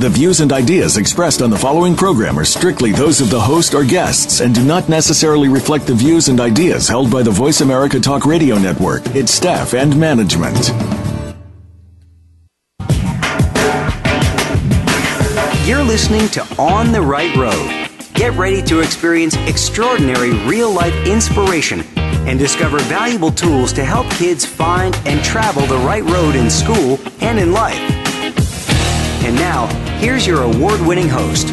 The views and ideas expressed on the following program are strictly those of the host or guests and do not necessarily reflect the views and ideas held by the Voice America Talk Radio Network, its staff, and management. You're listening to On the Right Road. Get ready to experience extraordinary real life inspiration and discover valuable tools to help kids find and travel the right road in school and in life. And now, here's your award winning host,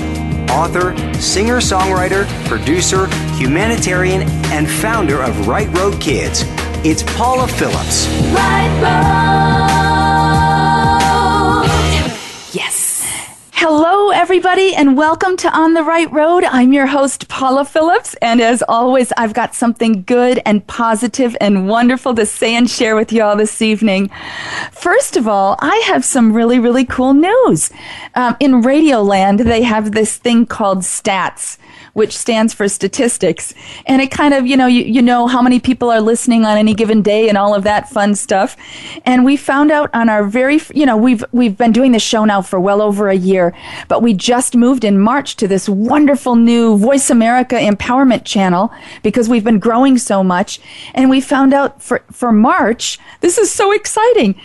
author, singer songwriter, producer, humanitarian, and founder of Right Road Kids. It's Paula Phillips. Right Hello, everybody, and welcome to On the Right Road. I'm your host, Paula Phillips, and as always, I've got something good and positive and wonderful to say and share with you all this evening. First of all, I have some really, really cool news. Um, in Radioland, they have this thing called stats which stands for statistics. And it kind of, you know, you, you know how many people are listening on any given day and all of that fun stuff. And we found out on our very, you know, we've, we've been doing this show now for well over a year, but we just moved in March to this wonderful new Voice America Empowerment channel because we've been growing so much. And we found out for, for March, this is so exciting,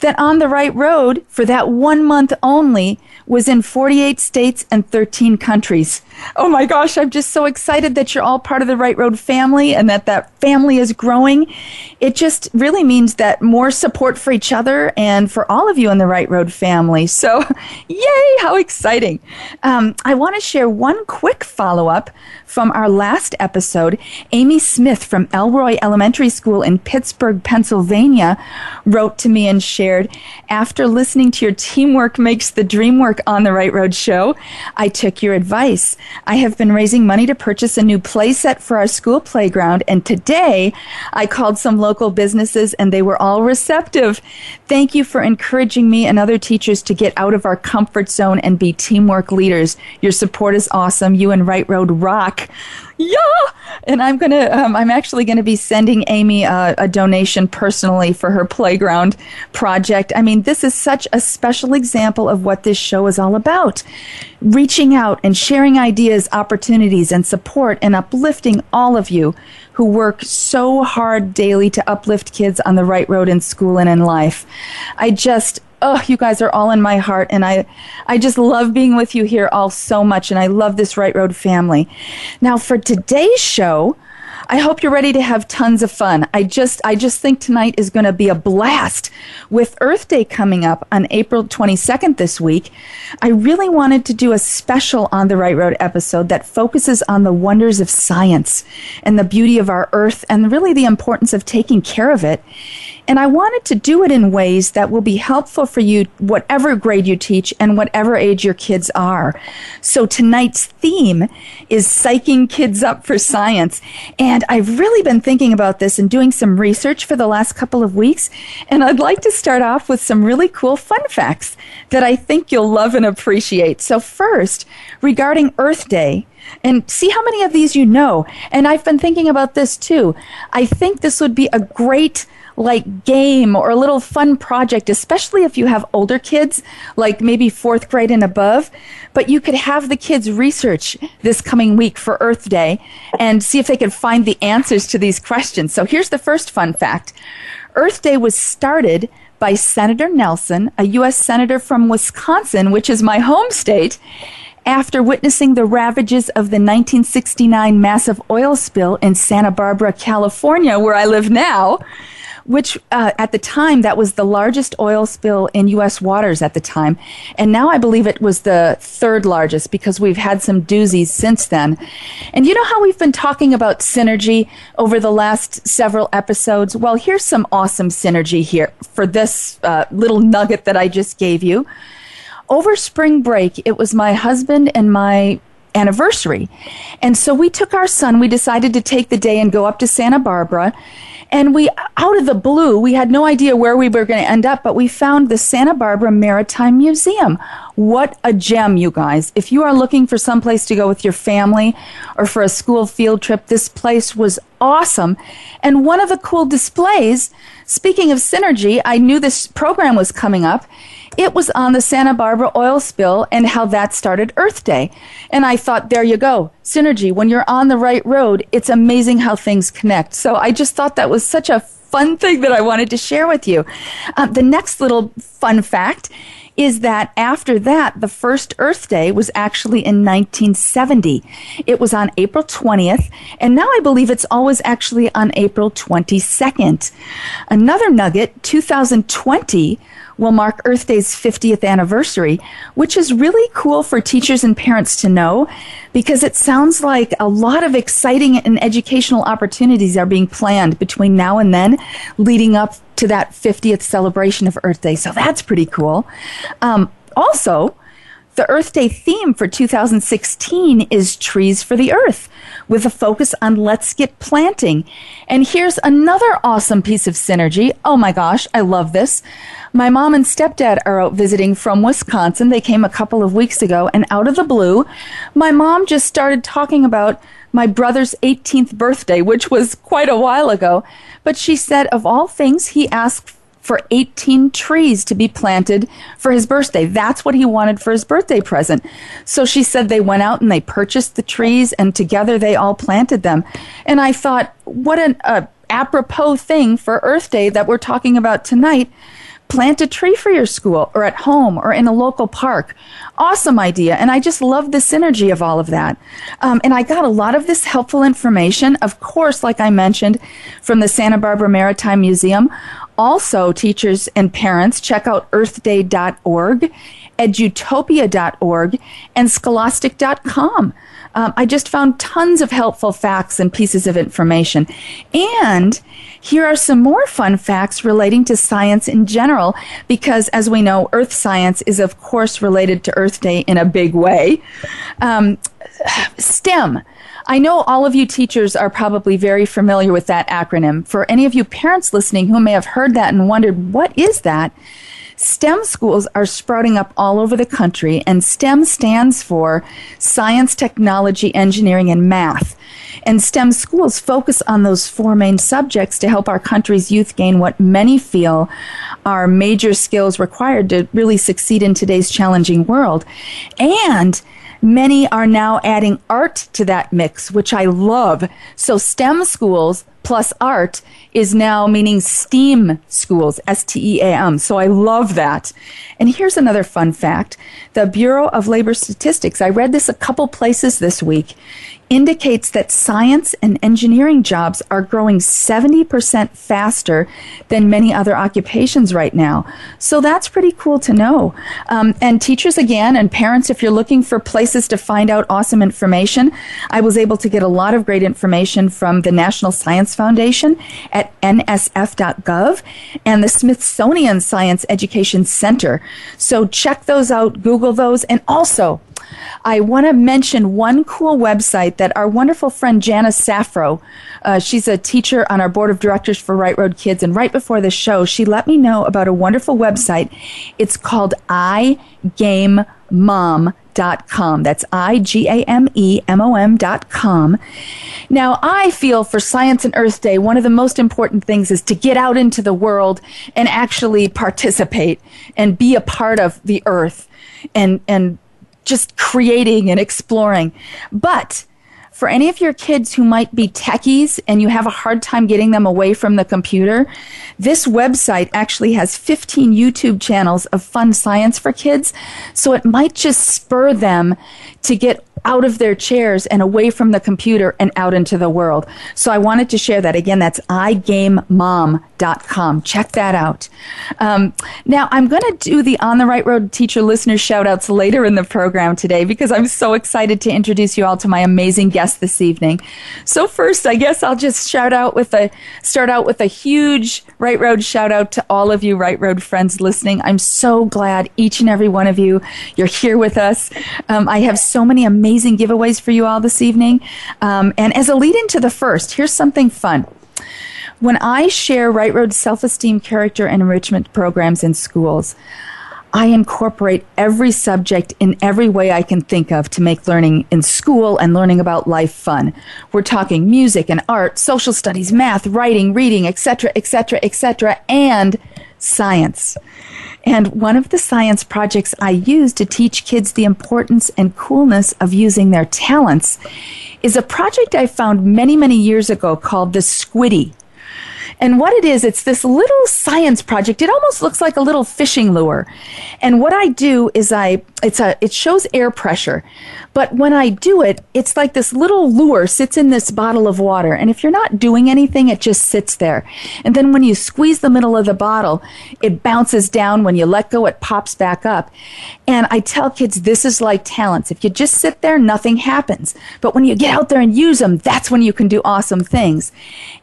that On the Right Road for that one month only was in 48 states and 13 countries. Oh my gosh, I'm just so excited that you're all part of the Right Road family and that that family is growing. It just really means that more support for each other and for all of you in the Right Road family. So, yay, how exciting. Um, I want to share one quick follow up from our last episode. Amy Smith from Elroy Elementary School in Pittsburgh, Pennsylvania, wrote to me and shared After listening to your Teamwork Makes the Dream Work on the Right Road show, I took your advice. I have been raising money to purchase a new playset for our school playground, and today I called some local businesses and they were all receptive. Thank you for encouraging me and other teachers to get out of our comfort zone and be teamwork leaders. Your support is awesome. You and Right Road rock yeah and i'm gonna um, i'm actually gonna be sending amy a, a, donation personally for her playground project i mean this is such a special example of what this show is all about reaching out and sharing ideas opportunities and support and uplifting all of you who work so hard daily to uplift kids on the right road in school and in life i just oh, you guys are all in my heart, and I, I just love being with you here all so much, and I love this Right Road family. Now, for today's show, I hope you're ready to have tons of fun. I just I just think tonight is going to be a blast. With Earth Day coming up on April 22nd this week, I really wanted to do a special on the right road episode that focuses on the wonders of science and the beauty of our earth and really the importance of taking care of it. And I wanted to do it in ways that will be helpful for you, whatever grade you teach and whatever age your kids are. So tonight's theme is psyching kids up for science. And I've really been thinking about this and doing some research for the last couple of weeks. And I'd like to start off with some really cool fun facts that I think you'll love and appreciate. So first, regarding Earth Day, and see how many of these you know. And I've been thinking about this too. I think this would be a great like game or a little fun project, especially if you have older kids, like maybe fourth grade and above. But you could have the kids research this coming week for Earth Day and see if they can find the answers to these questions. So here's the first fun fact Earth Day was started by Senator Nelson, a U.S. Senator from Wisconsin, which is my home state after witnessing the ravages of the 1969 massive oil spill in Santa Barbara, California, where I live now which uh, at the time that was the largest oil spill in U.S. waters at the time, and now I believe it was the third largest because we've had some doozies since then. And you know how we've been talking about synergy over the last several episodes? Well, here's some awesome synergy here for this uh, little nugget that I just gave you. Over spring break, it was my husband and my anniversary. And so we took our son, we decided to take the day and go up to Santa Barbara. And we, out of the blue, we had no idea where we were going to end up, but we found the Santa Barbara Maritime Museum. What a gem, you guys. If you are looking for some place to go with your family or for a school field trip, this place was awesome. And one of the cool displays, speaking of synergy, I knew this program was coming up it was on the Santa Barbara oil spill and how that started Earth Day. And I thought, there you go. Synergy. When you're on the right road, it's amazing how things connect. So I just thought that was such a fun thing that I wanted to share with you. Uh, the next little fun fact is that after that, the first Earth Day was actually in 1970. It was on April 20th, and now I believe it's always actually on April 22nd. Another nugget, 2020 will mark Earth Day's 50th anniversary, which is really cool for teachers and parents to know because it sounds like a lot of exciting and educational opportunities are being planned between now and then, leading up to that 50th celebration of Earth Day. So that's pretty cool. Um, also, the Earth Day theme for 2016 is Trees for the Earth, with a focus on Let's Get Planting. And here's another awesome piece of synergy. Oh my gosh, I love this. My mom and stepdad are out visiting from Wisconsin. They came a couple of weeks ago, and out of the blue, my mom just started talking about my brother's 18th birthday, which was quite a while ago. But she said, of all things, he asked for 18 trees to be planted for his birthday. That's what he wanted for his birthday present. So she said they went out and they purchased the trees and together they all planted them. And I thought, what an uh, apropos thing for Earth Day that we're talking about tonight plant a tree for your school or at home or in a local park. Awesome idea. And I just love the synergy of all of that. Um, and I got a lot of this helpful information, of course, like I mentioned, from the Santa Barbara Maritime Museum. Also, teachers and parents, check out earthday.org, edutopia.org, and scholastic.com. Um, I just found tons of helpful facts and pieces of information. And here are some more fun facts relating to science in general, because as we know, Earth science is, of course, related to Earth Day in a big way. Um, STEM. I know all of you teachers are probably very familiar with that acronym. For any of you parents listening who may have heard that and wondered, what is that? STEM schools are sprouting up all over the country, and STEM stands for Science, Technology, Engineering, and Math. And STEM schools focus on those four main subjects to help our country's youth gain what many feel are major skills required to really succeed in today's challenging world. And Many are now adding art to that mix, which I love. So STEM schools plus art is now meaning STEAM schools, S T E A M. So I love that. And here's another fun fact. The Bureau of Labor Statistics, I read this a couple places this week indicates that science and engineering jobs are growing 70% faster than many other occupations right now. So that's pretty cool to know. Um, and teachers, again, and parents, if you're looking for places to find out awesome information, I was able to get a lot of great information from the National Science Foundation at nsf.gov and the Smithsonian Science Education Center. So check those out, Google those, and also I want to mention one cool website that our wonderful friend Janice Safro, uh, she's a teacher on our board of directors for Right Road Kids, and right before the show, she let me know about a wonderful website. It's called iGameMom.com. That's I G A M E M O M dot com. Now, I feel for Science and Earth Day, one of the most important things is to get out into the world and actually participate and be a part of the earth and, and just creating and exploring. But for any of your kids who might be techies and you have a hard time getting them away from the computer, this website actually has 15 YouTube channels of fun science for kids. So it might just spur them to get out of their chairs and away from the computer and out into the world. So I wanted to share that. Again, that's igamemom.com. Check that out. Um, now, I'm going to do the On the Right Road teacher listener shout outs later in the program today because I'm so excited to introduce you all to my amazing guest this evening. So first, I guess I'll just shout out with a, start out with a huge Right Road shout out to all of you Right Road friends listening. I'm so glad each and every one of you, you're here with us. Um, I have so many amazing amazing giveaways for you all this evening. Um, and as a lead into the first, here's something fun. When I share Right Road self esteem, character, and enrichment programs in schools, I incorporate every subject in every way I can think of to make learning in school and learning about life fun. We're talking music and art, social studies, math, writing, reading, etc., etc., etc., and science. And one of the science projects I use to teach kids the importance and coolness of using their talents is a project I found many, many years ago called the Squidy. And what it is, it's this little science project. It almost looks like a little fishing lure. And what I do is I, it's a, it shows air pressure. But when I do it, it's like this little lure sits in this bottle of water. And if you're not doing anything, it just sits there. And then when you squeeze the middle of the bottle, it bounces down. When you let go, it pops back up. And I tell kids, this is like talents. If you just sit there, nothing happens. But when you get out there and use them, that's when you can do awesome things.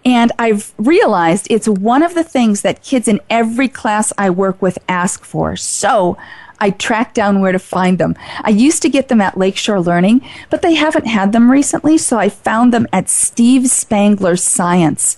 And I've realized it's one of the things that kids in every class I work with ask for. So I tracked down where to find them. I used to get them at Lakeshore Learning, but they haven't had them recently, so I found them at Steve Spangler Science.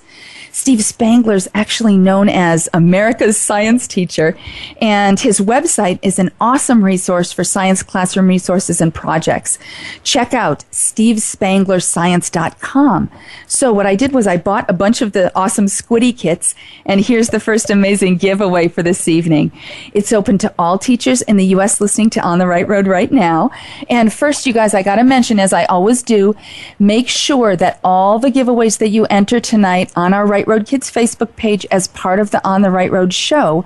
Steve Spangler is actually known as America's science teacher, and his website is an awesome resource for science classroom resources and projects. Check out stevespanglerscience.com. So what I did was I bought a bunch of the awesome Squidy kits, and here's the first amazing giveaway for this evening. It's open to all teachers in the U.S. listening to On the Right Road right now. And first, you guys, I got to mention, as I always do, make sure that all the giveaways that you enter tonight on our Right Road Kids Facebook page as part of the On the Right Road show.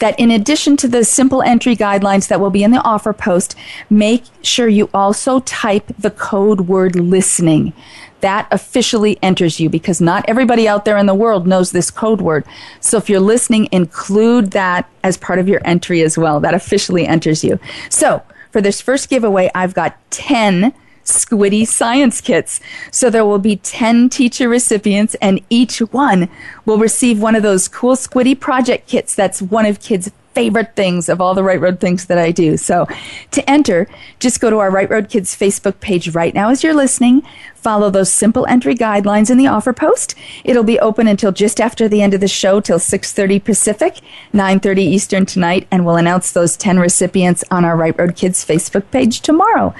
That in addition to the simple entry guidelines that will be in the offer post, make sure you also type the code word listening. That officially enters you because not everybody out there in the world knows this code word. So if you're listening, include that as part of your entry as well. That officially enters you. So for this first giveaway, I've got 10 Squidy science kits. So there will be 10 teacher recipients and each one will receive one of those cool Squidy project kits that's one of kids' favorite things of all the Right Road things that I do. So to enter, just go to our Right Road Kids Facebook page right now as you're listening. Follow those simple entry guidelines in the offer post. It'll be open until just after the end of the show till 6:30 Pacific, 9:30 Eastern tonight and we'll announce those 10 recipients on our Right Road Kids Facebook page tomorrow.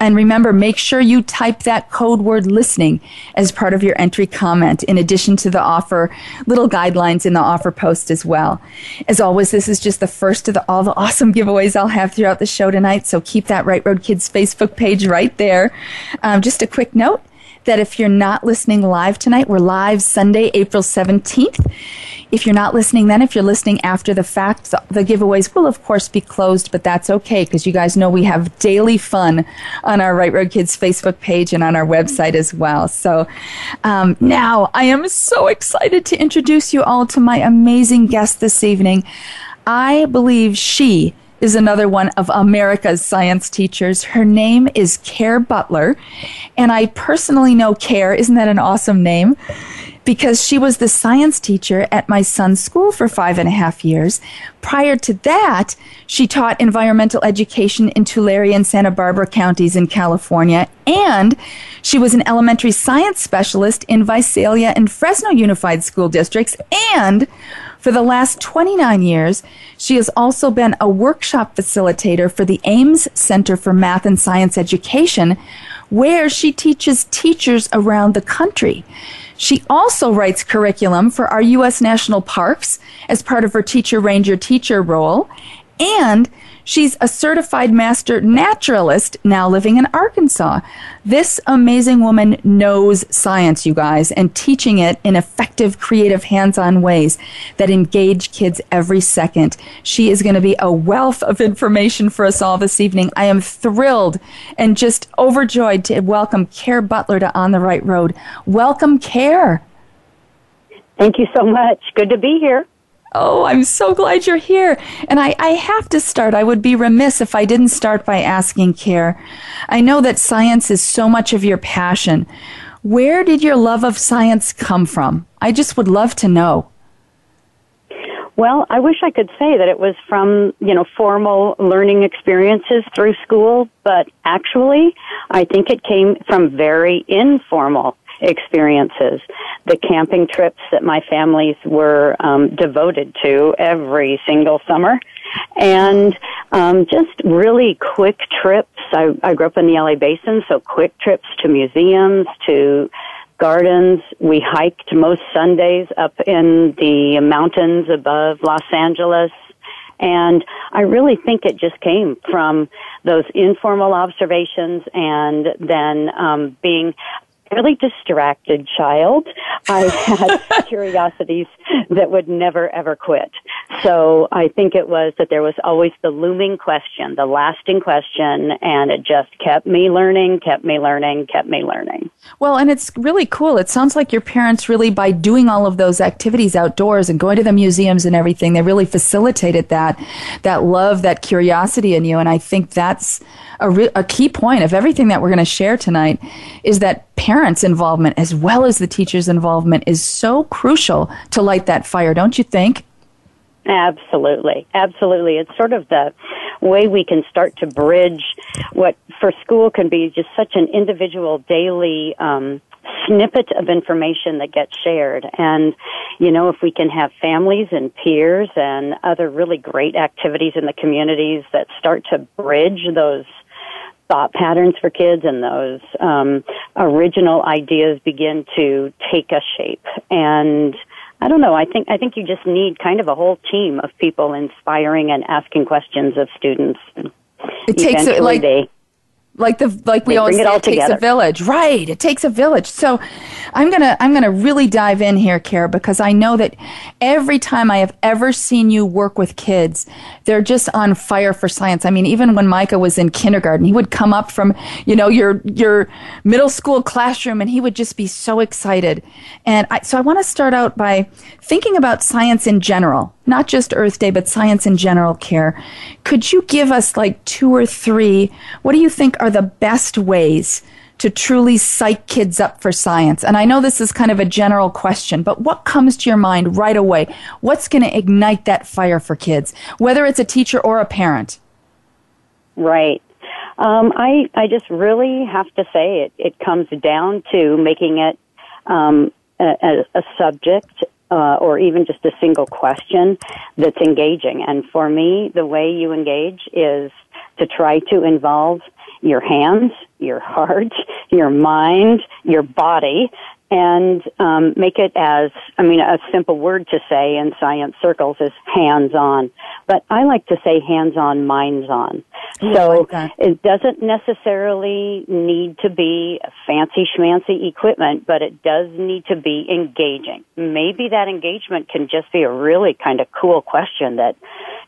And remember, make sure you type that code word listening as part of your entry comment in addition to the offer little guidelines in the offer post as well. As always, this is just the first of the, all the awesome giveaways I'll have throughout the show tonight, so keep that Right Road Kids Facebook page right there. Um, just a quick note that if you're not listening live tonight, we're live Sunday, April 17th. If you're not listening then, if you're listening after the fact, the, the giveaways will of course be closed, but that's okay because you guys know we have daily fun on our Right Road Kids Facebook page and on our website as well. So um, now I am so excited to introduce you all to my amazing guest this evening. I believe she is another one of America's science teachers. Her name is Care Butler. And I personally know Care. Isn't that an awesome name? Because she was the science teacher at my son's school for five and a half years. Prior to that, she taught environmental education in Tulare and Santa Barbara counties in California. And she was an elementary science specialist in Visalia and Fresno Unified School Districts. And for the last 29 years, she has also been a workshop facilitator for the AIMS Center for Math and Science Education, where she teaches teachers around the country. She also writes curriculum for our U.S. national parks as part of her teacher ranger teacher role. And She's a certified master naturalist now living in Arkansas. This amazing woman knows science, you guys, and teaching it in effective, creative, hands on ways that engage kids every second. She is going to be a wealth of information for us all this evening. I am thrilled and just overjoyed to welcome Care Butler to On the Right Road. Welcome, Care. Thank you so much. Good to be here. Oh, I'm so glad you're here. And I, I have to start. I would be remiss if I didn't start by asking Care. I know that science is so much of your passion. Where did your love of science come from? I just would love to know. Well, I wish I could say that it was from, you know, formal learning experiences through school, but actually, I think it came from very informal experiences. The camping trips that my families were um, devoted to every single summer, and um, just really quick trips. I, I grew up in the LA Basin, so quick trips to museums, to gardens. We hiked most Sundays up in the mountains above Los Angeles. And I really think it just came from those informal observations and then um, being really distracted child. I had curiosities that would never ever quit. So I think it was that there was always the looming question, the lasting question, and it just kept me learning, kept me learning, kept me learning. Well, and it's really cool. It sounds like your parents really, by doing all of those activities outdoors and going to the museums and everything, they really facilitated that, that love, that curiosity in you. And I think that's a, re- a key point of everything that we're going to share tonight is that parents' involvement as well as the teachers' involvement is so crucial to light that fire, don't you think? Absolutely. Absolutely. It's sort of the way we can start to bridge what for school can be just such an individual daily um, snippet of information that gets shared. And, you know, if we can have families and peers and other really great activities in the communities that start to bridge those thought patterns for kids and those um, original ideas begin to take a shape. And I don't know. I think I think you just need kind of a whole team of people inspiring and asking questions of students. It takes like they, like the like we always say, it, it takes a village, right? It takes a village. So, I'm gonna I'm gonna really dive in here, Kara, because I know that every time I have ever seen you work with kids, they're just on fire for science. I mean, even when Micah was in kindergarten, he would come up from you know your your middle school classroom, and he would just be so excited. And I, so I want to start out by thinking about science in general not just Earth Day, but science in general care. Could you give us like two or three? What do you think are the best ways to truly psych kids up for science? And I know this is kind of a general question, but what comes to your mind right away? What's going to ignite that fire for kids, whether it's a teacher or a parent? Right. Um, I I just really have to say it. It comes down to making it um, a, a, subject uh, or even just a single question that's engaging. And for me, the way you engage is to try to involve your hands, your heart, your mind, your body, and um, make it as I mean a simple word to say in science circles is hands on, but I like to say hands on, minds on. so like it doesn't necessarily need to be fancy schmancy equipment, but it does need to be engaging. Maybe that engagement can just be a really kind of cool question that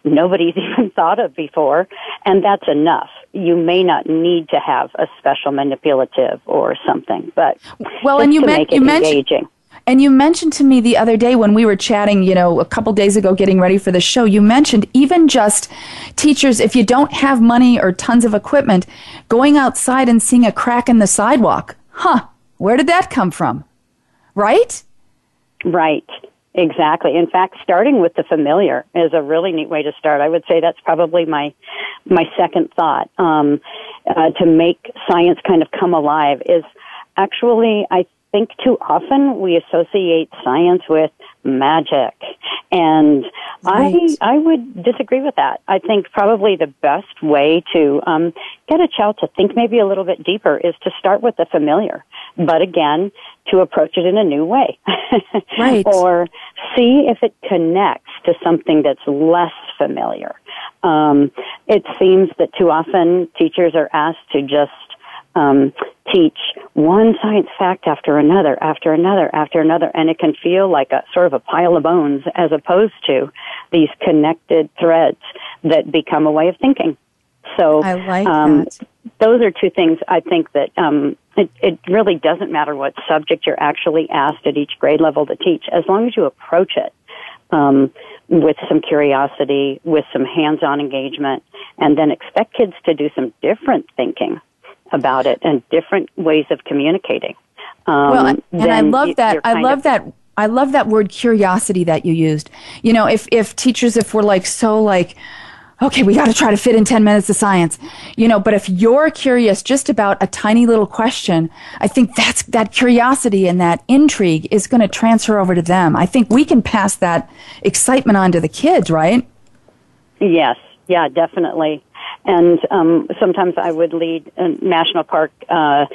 nobody's even thought of before, and that's enough. You may not need to have a special manipulative or something, but well, and you, you mentioned. And you mentioned to me the other day when we were chatting, you know, a couple days ago getting ready for the show, you mentioned even just teachers, if you don't have money or tons of equipment, going outside and seeing a crack in the sidewalk. Huh, where did that come from? Right? Right. Exactly. In fact, starting with the familiar is a really neat way to start. I would say that's probably my my second thought um, uh, to make science kind of come alive. Is actually, I think too often we associate science with magic, and right. I I would disagree with that. I think probably the best way to um, get a child to think maybe a little bit deeper is to start with the familiar, but again to approach it in a new way. right. or see if it connects to something that's less familiar. Um, it seems that too often teachers are asked to just um, teach one science fact after another, after another, after another, and it can feel like a sort of a pile of bones as opposed to these connected threads that become a way of thinking. So I like um, that. Those are two things I think that um, it, it really doesn't matter what subject you're actually asked at each grade level to teach, as long as you approach it um, with some curiosity, with some hands-on engagement, and then expect kids to do some different thinking about it and different ways of communicating. Um, well, and I love that. I love of, that I love that word curiosity that you used. You know, if if teachers if we're like so like okay, we got to try to fit in 10 minutes of science. You know, but if you're curious just about a tiny little question, I think that's that curiosity and that intrigue is going to transfer over to them. I think we can pass that excitement on to the kids, right? Yes. Yeah, definitely. And um, sometimes I would lead national park uh,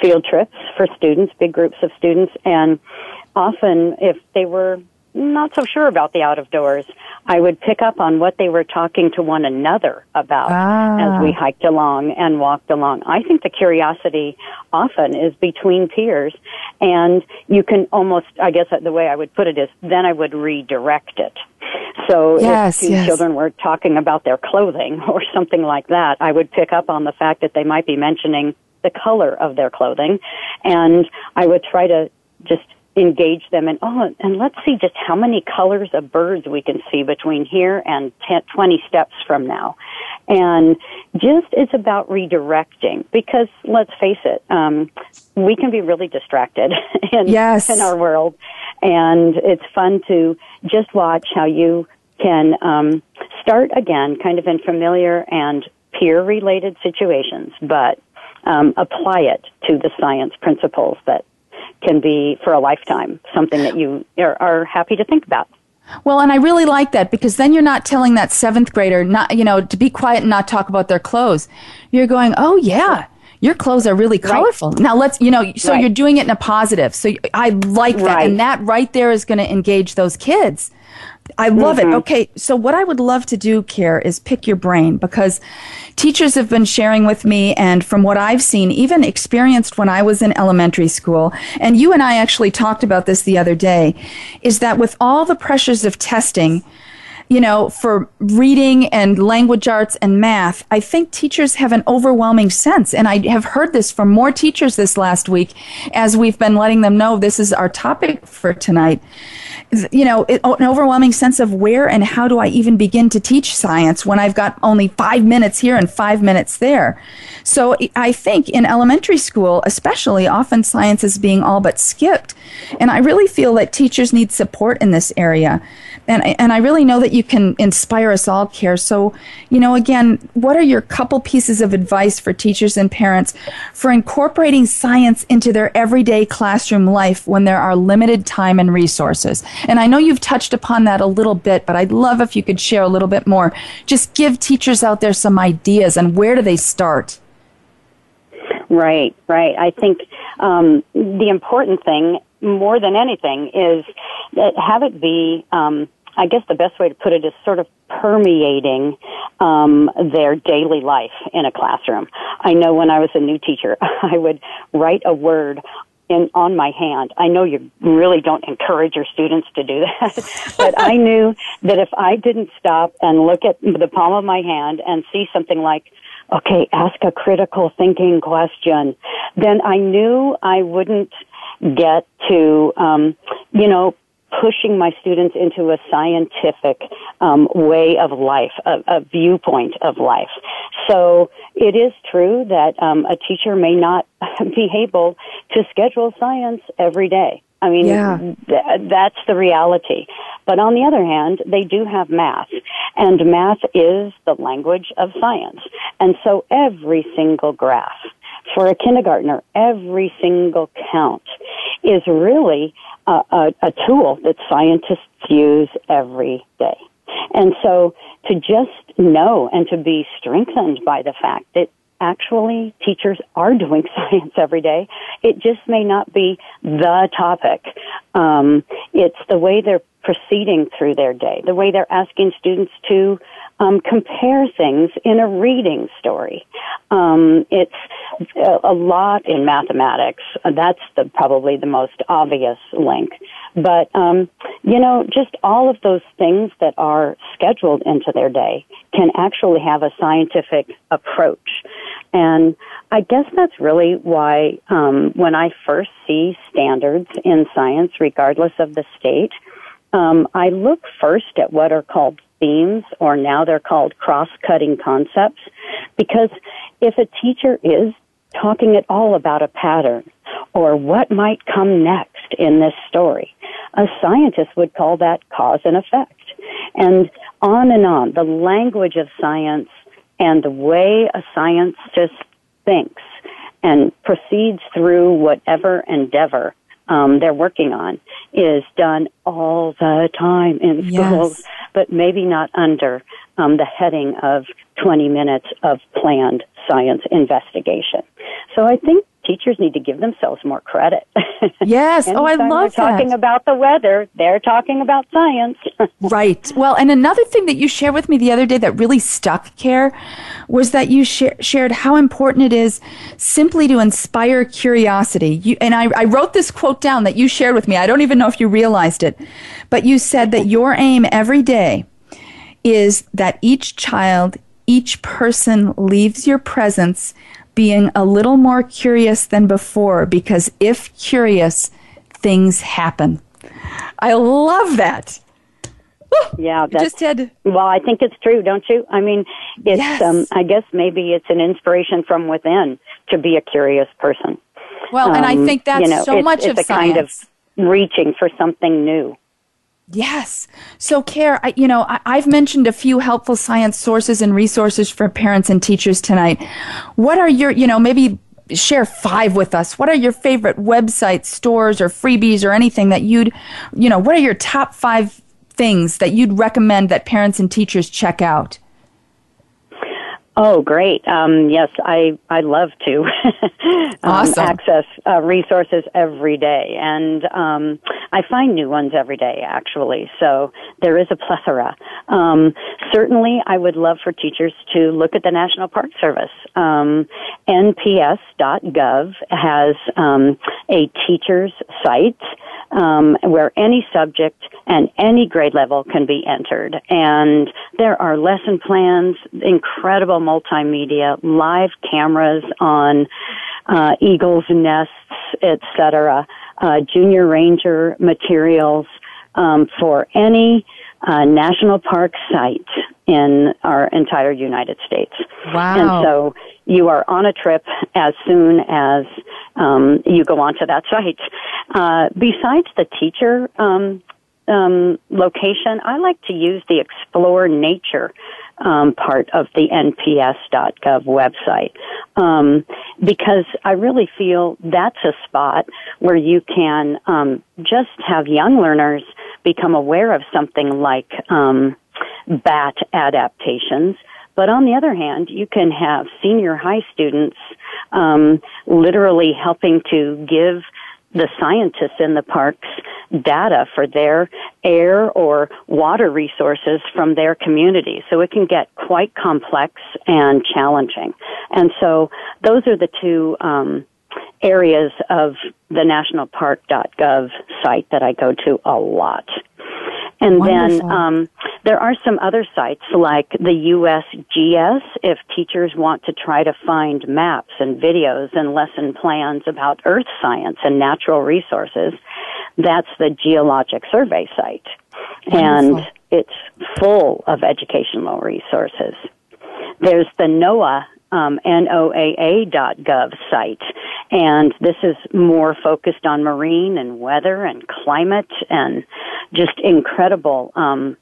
field trips for students, big groups of students, and often if they were not so sure about the out of doors, I would pick up on what they were talking to one another about ah. as we hiked along and walked along. I think the curiosity often is between peers, and you can almost, I guess the way I would put it is, then I would redirect it. So yes, if two yes. children were talking about their clothing or something like that, I would pick up on the fact that they might be mentioning the color of their clothing, and I would try to just engage them and oh and let's see just how many colors of birds we can see between here and 10, 20 steps from now and just it's about redirecting because let's face it um, we can be really distracted in, yes. in our world and it's fun to just watch how you can um, start again kind of in familiar and peer related situations but um, apply it to the science principles that can be for a lifetime, something that you are, are happy to think about. Well, and I really like that because then you're not telling that seventh grader not, you know, to be quiet and not talk about their clothes. You're going, oh yeah, your clothes are really colorful. Right. Now let's, you know, so right. you're doing it in a positive. So I like that. Right. And that right there is going to engage those kids. I love mm-hmm. it. Okay, so what I would love to do, Care, is pick your brain because teachers have been sharing with me, and from what I've seen, even experienced when I was in elementary school, and you and I actually talked about this the other day, is that with all the pressures of testing, you know, for reading and language arts and math, I think teachers have an overwhelming sense. And I have heard this from more teachers this last week as we've been letting them know this is our topic for tonight you know, an overwhelming sense of where and how do I even begin to teach science when I've got only five minutes here and five minutes there. So I think in elementary school, especially, often science is being all but skipped. And I really feel that teachers need support in this area. And, and I really know that you can inspire us all, Care. So, you know, again, what are your couple pieces of advice for teachers and parents for incorporating science into their everyday classroom life when there are limited time and resources? And I know you've touched upon that a little bit, but I'd love if you could share a little bit more. Just give teachers out there some ideas and where do they start? Right, right. I think um, the important thing, more than anything, is that have it be. Um, I guess the best way to put it is sort of permeating um, their daily life in a classroom. I know when I was a new teacher, I would write a word in on my hand. I know you really don't encourage your students to do that, but I knew that if I didn't stop and look at the palm of my hand and see something like, okay, ask a critical thinking question, then I knew I wouldn't get to, um, you know, pushing my students into a scientific um, way of life, a, a, viewpoint of life. So it is true that um, a teacher may not be able to schedule science every day. I mean, yeah. th- that's the reality. But on the other hand, they do have math, and math is the language of science. And so every single graph for a kindergartner, every single count is really a, a, a tool that scientists use every day. And so to just know and to be strengthened by the fact that actually teachers are doing science every day. It just may not be the topic. Um, it's the way they're proceeding through their day, the way they're asking students to um, compare things in a reading story. Um, it's a, a, lot in mathematics. That's the, probably the most obvious link. But, um, you know, just all of those things that are scheduled into their day can actually have a scientific approach. And I guess that's really why um, when I first see standards in science, regardless of the state, um, I look first at what are called themes, or now they're called cross-cutting concepts, because if a teacher is talking at all about a pattern or what might come next in this story, a scientist would call that cause and effect. And on and on. The language of science and the way a scientist thinks and proceeds through whatever endeavor um, they're working on is done all the time in schools, yes. but maybe not under um, the heading of 20 minutes of planned science investigation. So I think teachers need to give themselves more credit. Yes. oh, I love they're talking about the weather. They're talking about science. right. Well, and another thing that you shared with me the other day that really stuck, Care, was that you sh- shared how important it is simply to inspire curiosity. You, and I, I wrote this quote down that you shared with me. I don't even know if you realized it, but you said that your aim every day is that each child, each person leaves your presence being a little more curious than before because if curious, things happen. I love that. Yeah, that's, just had. Well, I think it's true, don't you? I mean, it's. Yes. Um, I guess maybe it's an inspiration from within to be a curious person. Well, um, and I um, think that's you know, so it's, much it's of a science. kind of reaching for something new. Yes. So, Care, I, you know, I, I've mentioned a few helpful science sources and resources for parents and teachers tonight. What are your, you know, maybe share five with us. What are your favorite websites, stores, or freebies, or anything that you'd, you know, what are your top five things that you'd recommend that parents and teachers check out? Oh, great! Um, yes, I I love to um, awesome. access uh, resources every day, and um, I find new ones every day. Actually, so there is a plethora. Um, certainly, I would love for teachers to look at the National Park Service. Um, NPS.gov has um, a teachers site um, where any subject and any grade level can be entered. And there are lesson plans, incredible multimedia, live cameras on uh, eagles' nests, etc., uh, junior ranger materials um, for any uh, national park site in our entire United States. Wow. And so you are on a trip as soon as um, you go onto that site. Uh, besides the teacher um, um, location, I like to use the Explore Nature um, part of the NPS.gov website um, because I really feel that's a spot where you can um, just have young learners become aware of something like um, bat adaptations. But on the other hand, you can have senior high students um, literally helping to give the scientists in the parks data for their air or water resources from their community. So it can get quite complex and challenging. And so those are the two um, areas of the nationalpark.gov site that I go to a lot. And Wonderful. then um, there are some other sites like the USGS if teachers want to try to find maps and videos and lesson plans about earth science and natural resources. That's the Geologic Survey site. Wonderful. And it's full of educational resources. There's the NOAA um, NOAA.gov site. And this is more focused on marine and weather and climate and just incredible um,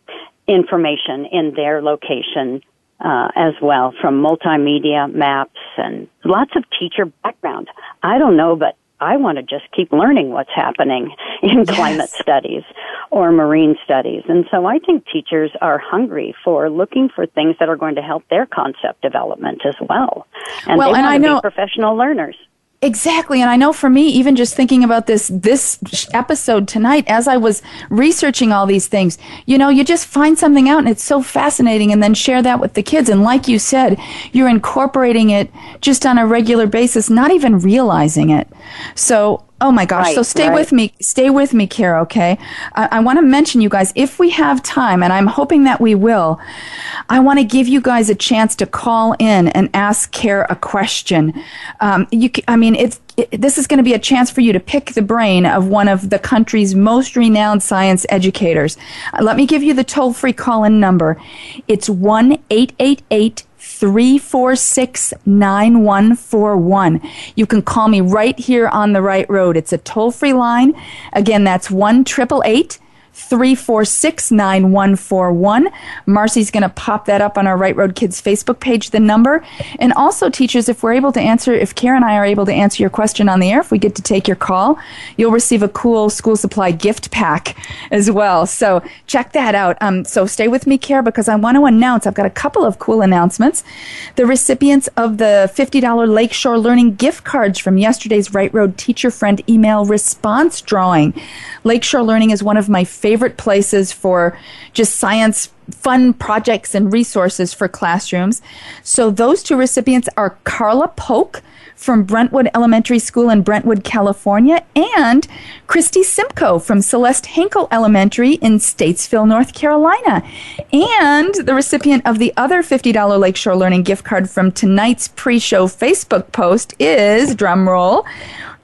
information in their location uh, as well from multimedia maps and lots of teacher background. I don't know, but I want to just keep learning what's happening in yes. climate studies or marine studies. And so I think teachers are hungry for looking for things that are going to help their concept development as well. And well, they and want I to know, be professional learners. Exactly. And I know for me, even just thinking about this, this episode tonight, as I was researching all these things, you know, you just find something out and it's so fascinating and then share that with the kids. And like you said, you're incorporating it just on a regular basis, not even realizing it. So Oh my gosh. Right, so stay right. with me. Stay with me, Kara, okay? I, I want to mention you guys, if we have time, and I'm hoping that we will, I want to give you guys a chance to call in and ask Kara a question. Um, you, I mean, it's, it, this is going to be a chance for you to pick the brain of one of the country's most renowned science educators. Uh, let me give you the toll free call in number. It's 1 888 346 9141. You can call me right here on the right road. It's a toll free line. Again, that's 1 888 346 9141. Marcy's going to pop that up on our Right Road Kids Facebook page, the number. And also, teachers, if we're able to answer, if Karen and I are able to answer your question on the air, if we get to take your call, you'll receive a cool school supply gift pack as well. So check that out. Um, so stay with me, Kara, because I want to announce, I've got a couple of cool announcements. The recipients of the $50 Lakeshore Learning gift cards from yesterday's Right Road Teacher Friend email response drawing. Lakeshore Learning is one of my favorite favorite places for just science fun projects and resources for classrooms. So those two recipients are Carla Polk from Brentwood Elementary School in Brentwood, California, and Christy Simcoe from Celeste Henkel Elementary in Statesville, North Carolina. And the recipient of the other $50 Lakeshore Learning gift card from tonight's pre-show Facebook post is, drumroll,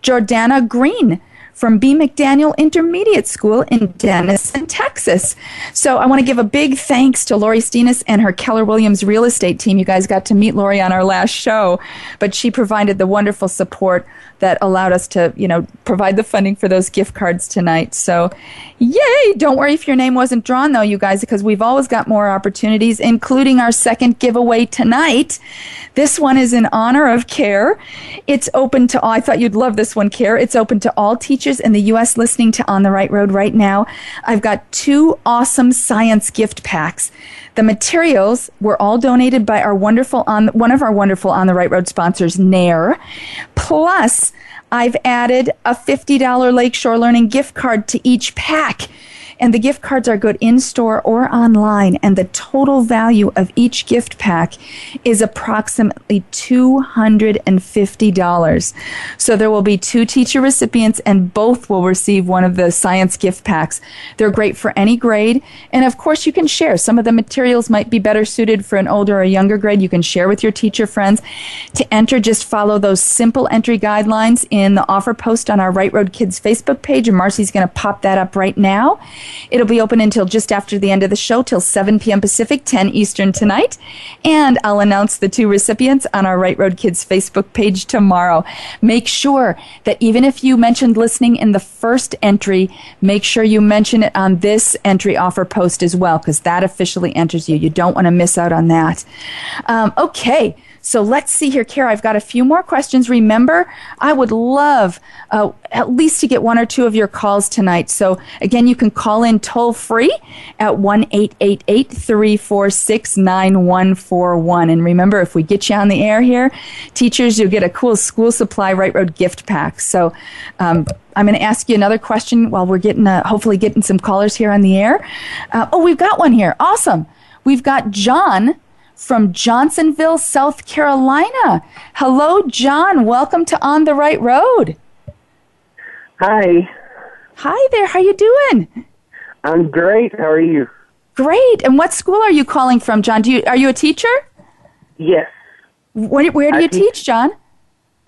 Jordana Green from B. McDaniel Intermediate School in Denison, Texas. So I want to give a big thanks to Lori Steenis and her Keller Williams real estate team. You guys got to meet Lori on our last show, but she provided the wonderful support that allowed us to, you know, provide the funding for those gift cards tonight. So, yay! Don't worry if your name wasn't drawn though, you guys, because we've always got more opportunities, including our second giveaway tonight. This one is in honor of CARE. It's open to all, I thought you'd love this one, CARE. It's open to all teachers in the U.S. listening to On the Right Road right now. I've got two awesome science gift packs. The materials were all donated by our wonderful on one of our wonderful on the right road sponsors, Nair. Plus, I've added a $50 Lakeshore Learning gift card to each pack. And the gift cards are good in store or online. And the total value of each gift pack is approximately $250. So there will be two teacher recipients, and both will receive one of the science gift packs. They're great for any grade. And of course, you can share. Some of the materials might be better suited for an older or younger grade. You can share with your teacher friends. To enter, just follow those simple entry guidelines in the offer post on our Right Road Kids Facebook page. And Marcy's going to pop that up right now. It'll be open until just after the end of the show, till 7 p.m. Pacific, 10 Eastern tonight. And I'll announce the two recipients on our Right Road Kids Facebook page tomorrow. Make sure that even if you mentioned listening in the first entry, make sure you mention it on this entry offer post as well, because that officially enters you. You don't want to miss out on that. Um, okay. So let's see here, Kara. I've got a few more questions. Remember, I would love uh, at least to get one or two of your calls tonight. So again, you can call in toll free at 1 888 346 9141. And remember, if we get you on the air here, teachers, you'll get a cool school supply Right Road gift pack. So um, I'm going to ask you another question while we're getting, uh, hopefully, getting some callers here on the air. Uh, oh, we've got one here. Awesome. We've got John from Johnsonville, South Carolina. Hello, John. Welcome to On the Right Road. Hi. Hi there. How you doing? I'm great. How are you? Great. And what school are you calling from, John? Do you are you a teacher? Yes. Where, where do you teach, teach, John?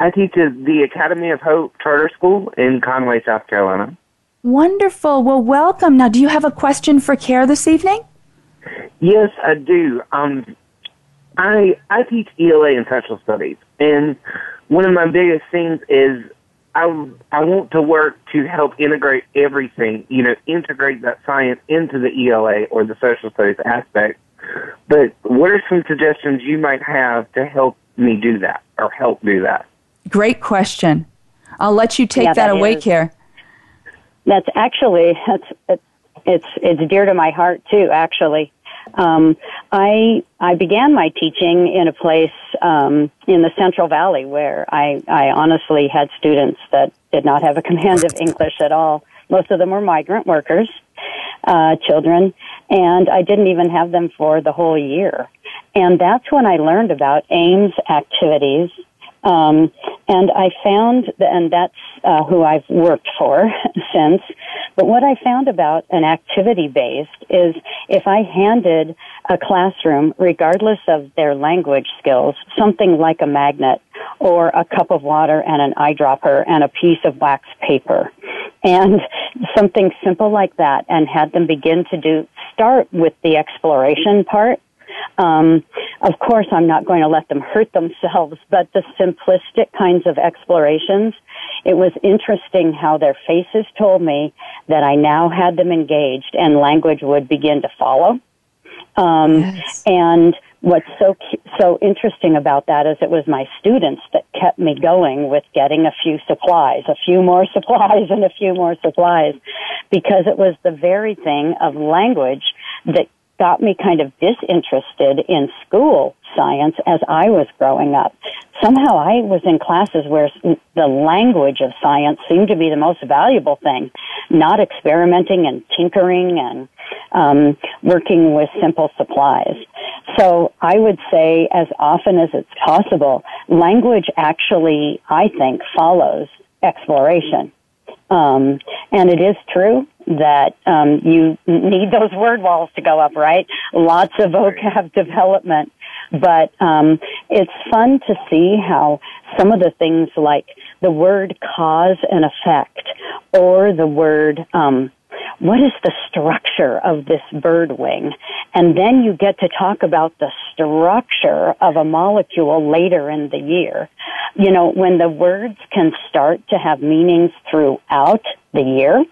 I teach at the Academy of Hope Charter School in Conway, South Carolina. Wonderful. Well, welcome. Now, do you have a question for Care this evening? Yes, I do. Um, I I teach ELA and social studies, and one of my biggest things is I I want to work to help integrate everything, you know, integrate that science into the ELA or the social studies aspect. But what are some suggestions you might have to help me do that or help do that? Great question. I'll let you take yeah, that, that away, is. Care. That's actually that's it's it's dear to my heart too. Actually, um, I I began my teaching in a place um, in the Central Valley where I I honestly had students that did not have a command of English at all. Most of them were migrant workers, uh, children, and I didn't even have them for the whole year. And that's when I learned about AIMS activities um, and I found, and that's uh, who I've worked for since. But what I found about an activity based is if I handed a classroom, regardless of their language skills, something like a magnet or a cup of water and an eyedropper and a piece of wax paper and something simple like that and had them begin to do, start with the exploration part um, of course, I'm not going to let them hurt themselves, but the simplistic kinds of explorations, it was interesting how their faces told me that I now had them engaged and language would begin to follow. Um, yes. And what's so so interesting about that is it was my students that kept me going with getting a few supplies, a few more supplies, and a few more supplies, because it was the very thing of language that got me kind of disinterested in school science as I was growing up. Somehow I was in classes where the language of science seemed to be the most valuable thing, not experimenting and tinkering and um, working with simple supplies. So I would say as often as it's possible, language actually, I think, follows exploration. Um, and it is true that um, you need those word walls to go up, right? Lots of vocab development. But um, it's fun to see how some of the things like the word cause and effect or the word um, what is the structure of this bird wing? And then you get to talk about the structure of a molecule later in the year. You know, when the words can start to have meanings throughout the year,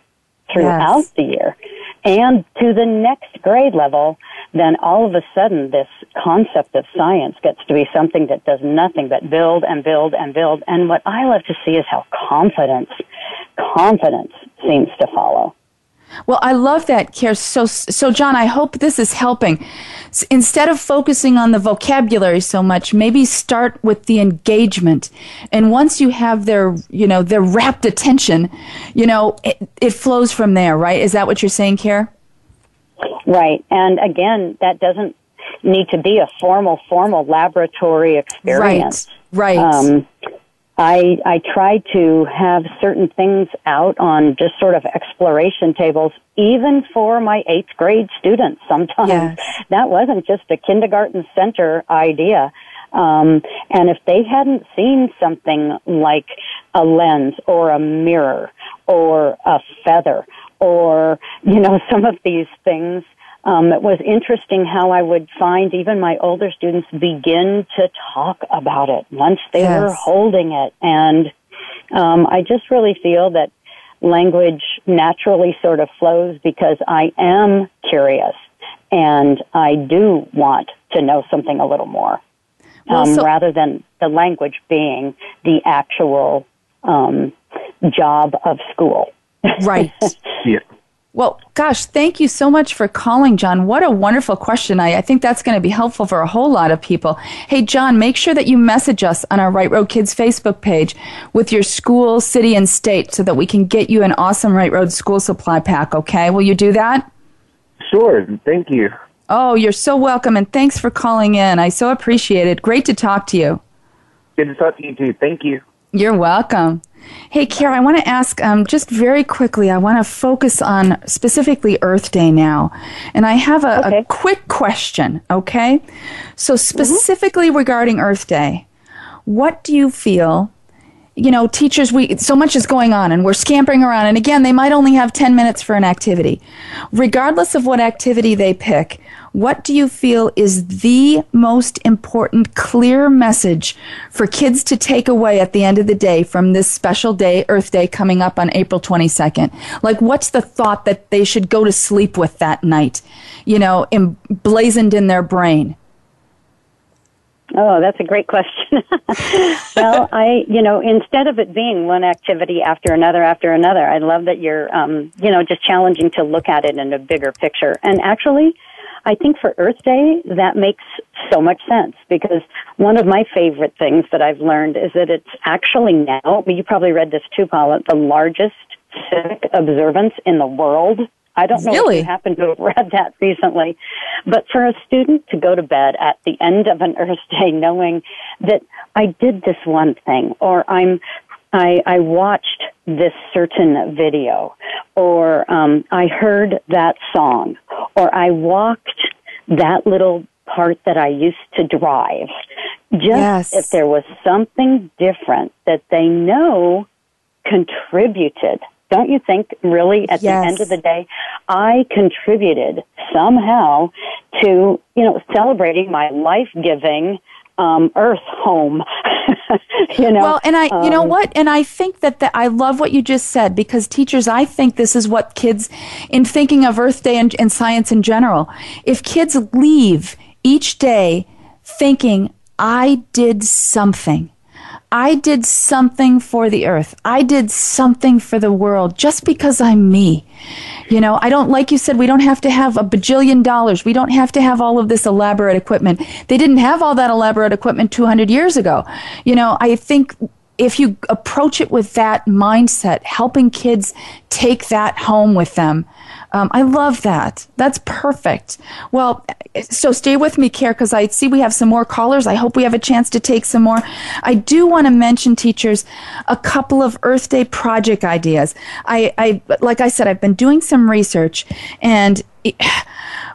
throughout yes. the year, and to the next grade level, then all of a sudden this concept of science gets to be something that does nothing but build and build and build. And what I love to see is how confidence, confidence seems to follow. Well, I love that, Care. So, so John, I hope this is helping. Instead of focusing on the vocabulary so much, maybe start with the engagement. And once you have their, you know, their rapt attention, you know, it, it flows from there, right? Is that what you're saying, Care? Right. And again, that doesn't need to be a formal, formal laboratory experience. Right. Right. Um, I, I try to have certain things out on just sort of exploration tables, even for my eighth grade students sometimes. Yes. That wasn't just a kindergarten center idea. Um, and if they hadn't seen something like a lens or a mirror or a feather or, you know, some of these things, um, it was interesting how I would find even my older students begin to talk about it once they yes. were holding it. And um, I just really feel that language naturally sort of flows because I am curious and I do want to know something a little more. Well, um, so- rather than the language being the actual um, job of school. Right. yeah. Well, gosh, thank you so much for calling, John. What a wonderful question. I, I think that's going to be helpful for a whole lot of people. Hey, John, make sure that you message us on our Right Road Kids Facebook page with your school, city, and state so that we can get you an awesome Right Road school supply pack, okay? Will you do that? Sure. Thank you. Oh, you're so welcome, and thanks for calling in. I so appreciate it. Great to talk to you. Good to talk to you, too. Thank you. You're welcome. Hey, Kara, I want to ask um, just very quickly, I want to focus on specifically Earth Day now. And I have a, okay. a quick question, okay? So, mm-hmm. specifically mm-hmm. regarding Earth Day, what do you feel you know, teachers, we, so much is going on and we're scampering around. And again, they might only have 10 minutes for an activity. Regardless of what activity they pick, what do you feel is the most important clear message for kids to take away at the end of the day from this special day, Earth Day, coming up on April 22nd? Like, what's the thought that they should go to sleep with that night, you know, emblazoned in their brain? Oh, that's a great question. well, I, you know, instead of it being one activity after another after another, I love that you're, um, you know, just challenging to look at it in a bigger picture. And actually, I think for Earth Day, that makes so much sense because one of my favorite things that I've learned is that it's actually now, you probably read this too, Paula, the largest civic observance in the world I don't know really? if you happen to have read that recently, but for a student to go to bed at the end of an Earth Day knowing that I did this one thing, or I'm I, I watched this certain video, or um, I heard that song, or I walked that little part that I used to drive. Just yes. if there was something different that they know contributed don't you think really at yes. the end of the day, I contributed somehow to, you know, celebrating my life giving um, earth home. you know. Well, and I, you know um, what, and I think that the, I love what you just said because teachers, I think this is what kids, in thinking of Earth Day and, and science in general, if kids leave each day thinking, I did something. I did something for the earth. I did something for the world just because I'm me. You know, I don't, like you said, we don't have to have a bajillion dollars. We don't have to have all of this elaborate equipment. They didn't have all that elaborate equipment 200 years ago. You know, I think if you approach it with that mindset, helping kids take that home with them, um, I love that. That's perfect. Well, so stay with me, Care, because I see we have some more callers. I hope we have a chance to take some more. I do want to mention, teachers, a couple of Earth Day project ideas. I, I like I said, I've been doing some research, and.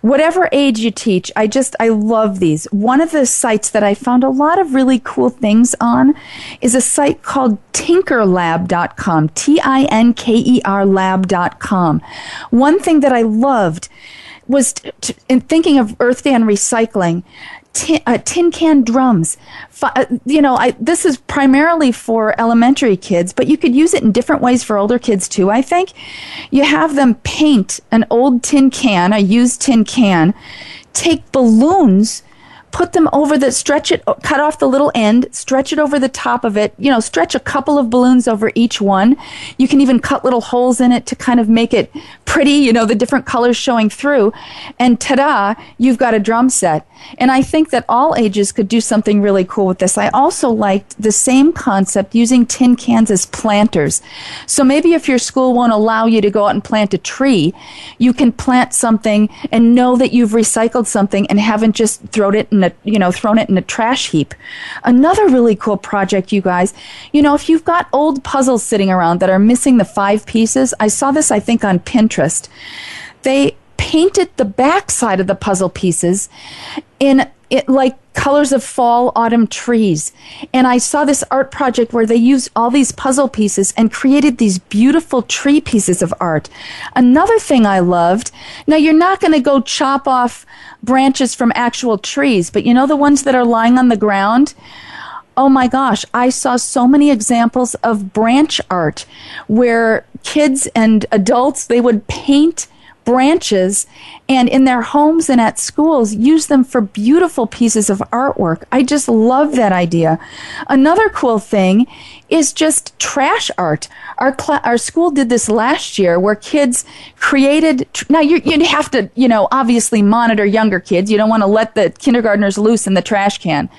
Whatever age you teach, I just, I love these. One of the sites that I found a lot of really cool things on is a site called tinkerlab.com, T I N K E R lab.com. One thing that I loved was t- t- in thinking of Earth Day and recycling, tin, uh, tin can drums. Uh, you know, I, this is primarily for elementary kids, but you could use it in different ways for older kids too, I think. You have them paint an old tin can, a used tin can, take balloons put them over the stretch it cut off the little end stretch it over the top of it you know stretch a couple of balloons over each one you can even cut little holes in it to kind of make it pretty you know the different colors showing through and ta-da you've got a drum set and i think that all ages could do something really cool with this i also liked the same concept using tin cans as planters so maybe if your school won't allow you to go out and plant a tree you can plant something and know that you've recycled something and haven't just thrown it in a, you know, thrown it in a trash heap. Another really cool project, you guys, you know, if you've got old puzzles sitting around that are missing the five pieces, I saw this, I think, on Pinterest. They painted the back side of the puzzle pieces in it like colors of fall autumn trees. And i saw this art project where they used all these puzzle pieces and created these beautiful tree pieces of art. Another thing i loved now you're not going to go chop off branches from actual trees but you know the ones that are lying on the ground? Oh my gosh, I saw so many examples of branch art where kids and adults, they would paint branches and in their homes and at schools use them for beautiful pieces of artwork. I just love that idea. Another cool thing is just trash art. Our cl- our school did this last year where kids created tr- now you you have to, you know, obviously monitor younger kids. You don't want to let the kindergartners loose in the trash can.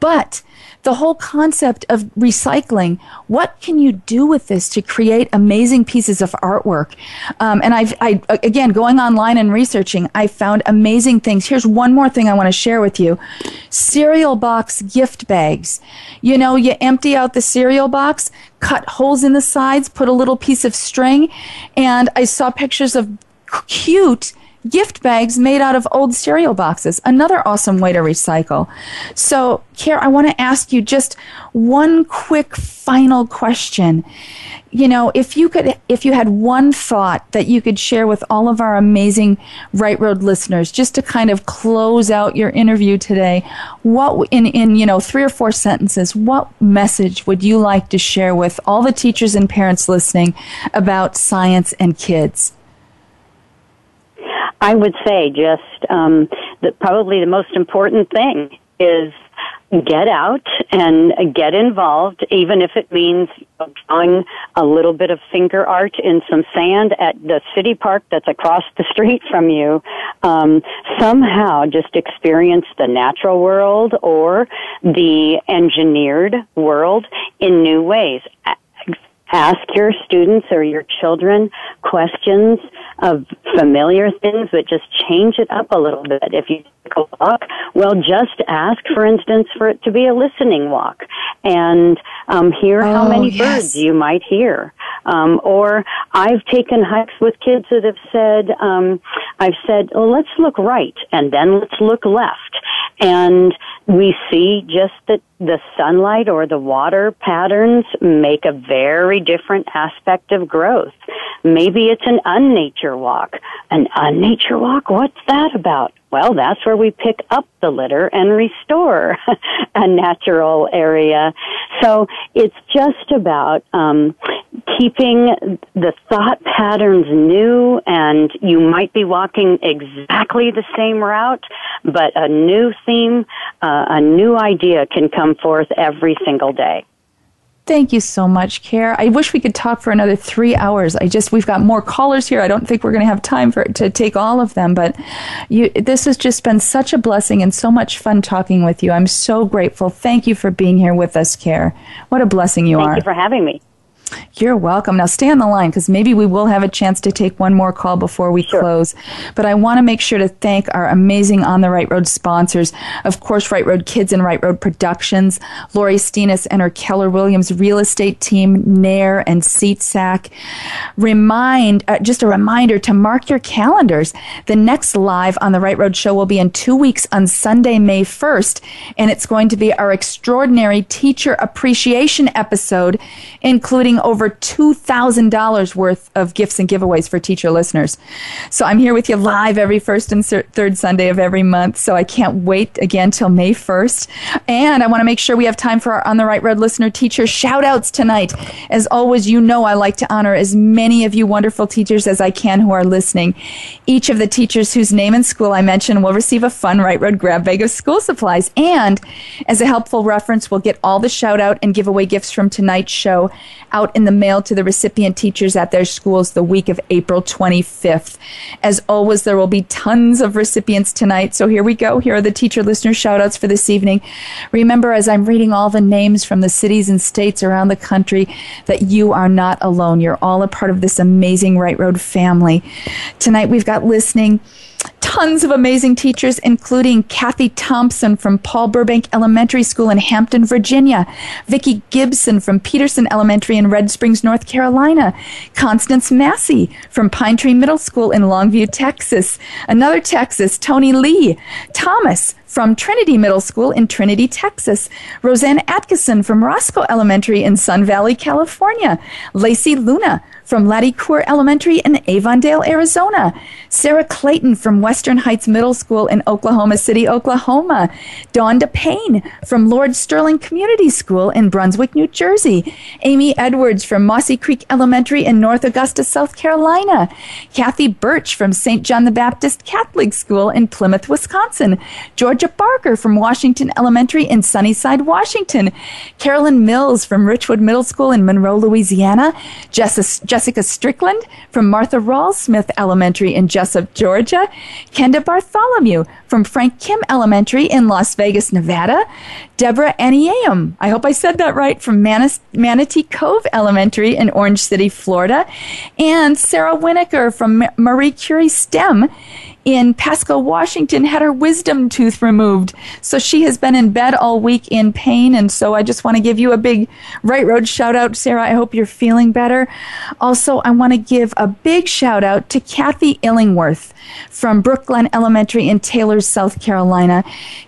But the whole concept of recycling. What can you do with this to create amazing pieces of artwork? Um, and I've, I, again, going online and researching, I found amazing things. Here's one more thing I want to share with you. Cereal box gift bags. You know, you empty out the cereal box, cut holes in the sides, put a little piece of string, and I saw pictures of cute gift bags made out of old cereal boxes. Another awesome way to recycle. So, Care, I want to ask you just one quick final question. You know, if you could, if you had one thought that you could share with all of our amazing Right Road listeners, just to kind of close out your interview today, what in in you know three or four sentences, what message would you like to share with all the teachers and parents listening about science and kids? I would say just um, that probably the most important thing is get out and get involved, even if it means drawing a little bit of finger art in some sand at the city park that's across the street from you. Um, somehow just experience the natural world or the engineered world in new ways ask your students or your children questions of familiar things, but just change it up a little bit. If you take a walk, well, just ask, for instance, for it to be a listening walk and um, hear oh, how many yes. birds you might hear. Um, or I've taken hikes with kids that have said, um, I've said, well, let's look right and then let's look left. And we see just that the sunlight or the water patterns make a very different aspect of growth. Maybe it's an unnature walk. An unnature walk? What's that about? Well, that's where we pick up the litter and restore a natural area. So it's just about um, keeping the thought patterns new, and you might be walking exactly the same route, but a new theme, uh, a new idea can come forth every single day. Thank you so much, Care. I wish we could talk for another three hours. I just we've got more callers here. I don't think we're going to have time for to take all of them, but you, this has just been such a blessing and so much fun talking with you. I'm so grateful. Thank you for being here with us, Care. What a blessing you Thank are. Thank you for having me. You're welcome. Now stay on the line because maybe we will have a chance to take one more call before we sure. close. But I want to make sure to thank our amazing On the Right Road sponsors. Of course, Right Road Kids and Right Road Productions, Lori Steenis and her Keller Williams real estate team, Nair and SeatSack. Remind, uh, just a reminder to mark your calendars. The next live On the Right Road show will be in two weeks on Sunday, May 1st. And it's going to be our extraordinary teacher appreciation episode, including over $2,000 worth of gifts and giveaways for teacher listeners. So I'm here with you live every first and third Sunday of every month. So I can't wait again till May 1st. And I want to make sure we have time for our On the Right Road listener teacher shout outs tonight. As always, you know I like to honor as many of you wonderful teachers as I can who are listening. Each of the teachers whose name and school I mention will receive a fun Right Road grab bag of school supplies. And as a helpful reference, we'll get all the shout out and giveaway gifts from tonight's show out in the mail to the recipient teachers at their schools the week of April 25th. As always, there will be tons of recipients tonight. So here we go. Here are the teacher listener shout outs for this evening. Remember, as I'm reading all the names from the cities and states around the country, that you are not alone. You're all a part of this amazing Right Road family. Tonight we've got listening tons of amazing teachers, including Kathy Thompson from Paul Burbank Elementary School in Hampton, Virginia, Vicki Gibson from Peterson Elementary in Red Springs, North Carolina, Constance Massey from Pine Tree Middle School in Longview, Texas, another Texas, Tony Lee, Thomas from Trinity Middle School in Trinity, Texas. Roseanne Atkinson from Roscoe Elementary in Sun Valley, California. Lacey Luna from Lattie Coor Elementary in Avondale, Arizona. Sarah Clayton from Western Heights Middle School in Oklahoma City, Oklahoma. Dawn Payne from Lord Stirling Community School in Brunswick, New Jersey. Amy Edwards from Mossy Creek Elementary in North Augusta, South Carolina. Kathy Birch from St. John the Baptist Catholic School in Plymouth, Wisconsin. Georgia Barker from Washington Elementary in Sunnyside, Washington. Carolyn Mills from Richwood Middle School in Monroe, Louisiana. Jessica Strickland from Martha Rawls Smith Elementary in Jesup, Georgia. Kenda Bartholomew from Frank Kim Elementary in Las Vegas, Nevada. Deborah Aniam, I hope I said that right, from Manis- Manatee Cove Elementary in Orange City, Florida. And Sarah Winokur from Marie Curie STEM in Pasco, Washington, had her wisdom tooth removed. So she has been in bed all week in pain. And so I just want to give you a big Right Road shout out, Sarah. I hope you're feeling better. Also, I want to give a big shout out to Kathy Illingworth from Brook Glenn Elementary in Taylor, South Carolina.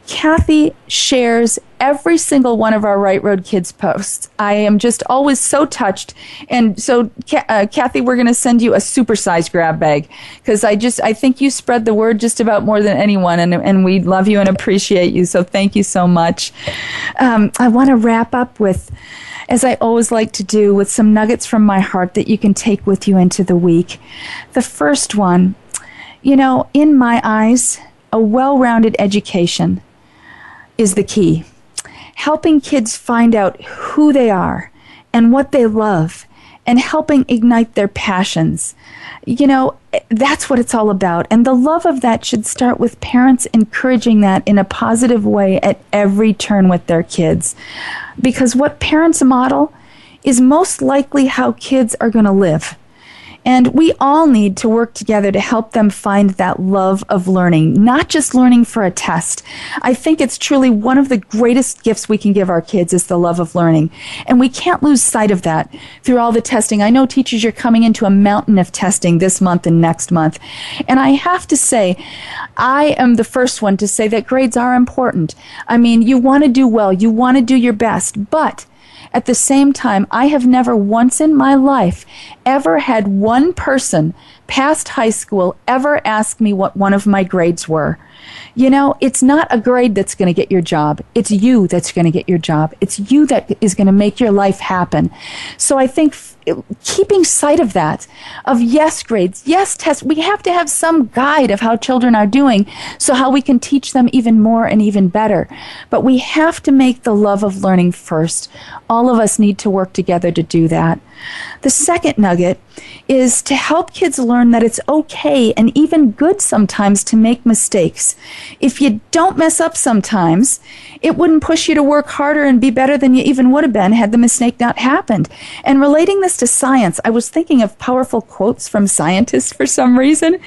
Kathy shares every single one of our Right Road Kids posts. I am just always so touched. And so, uh, Kathy, we're going to send you a supersized grab bag because I just, I think you spread the word just about more than anyone and, and we love you and appreciate you. So thank you so much. Um, I want to wrap up with, as I always like to do, with some nuggets from my heart that you can take with you into the week. The first one, you know, in my eyes, a well rounded education is the key. Helping kids find out who they are and what they love and helping ignite their passions. You know, that's what it's all about. And the love of that should start with parents encouraging that in a positive way at every turn with their kids. Because what parents model is most likely how kids are going to live. And we all need to work together to help them find that love of learning, not just learning for a test. I think it's truly one of the greatest gifts we can give our kids is the love of learning. And we can't lose sight of that through all the testing. I know teachers, you're coming into a mountain of testing this month and next month. And I have to say, I am the first one to say that grades are important. I mean, you want to do well, you want to do your best, but at the same time, I have never once in my life ever had one person past high school ever ask me what one of my grades were. You know, it's not a grade that's going to get your job. It's you that's going to get your job. It's you that is going to make your life happen. So I think keeping sight of that, of yes grades, yes tests, we have to have some guide of how children are doing so how we can teach them even more and even better. But we have to make the love of learning first. All of us need to work together to do that. The second nugget is to help kids learn that it's okay and even good sometimes to make mistakes. If you don't mess up sometimes, it wouldn't push you to work harder and be better than you even would have been had the mistake not happened. And relating this to science, I was thinking of powerful quotes from scientists for some reason.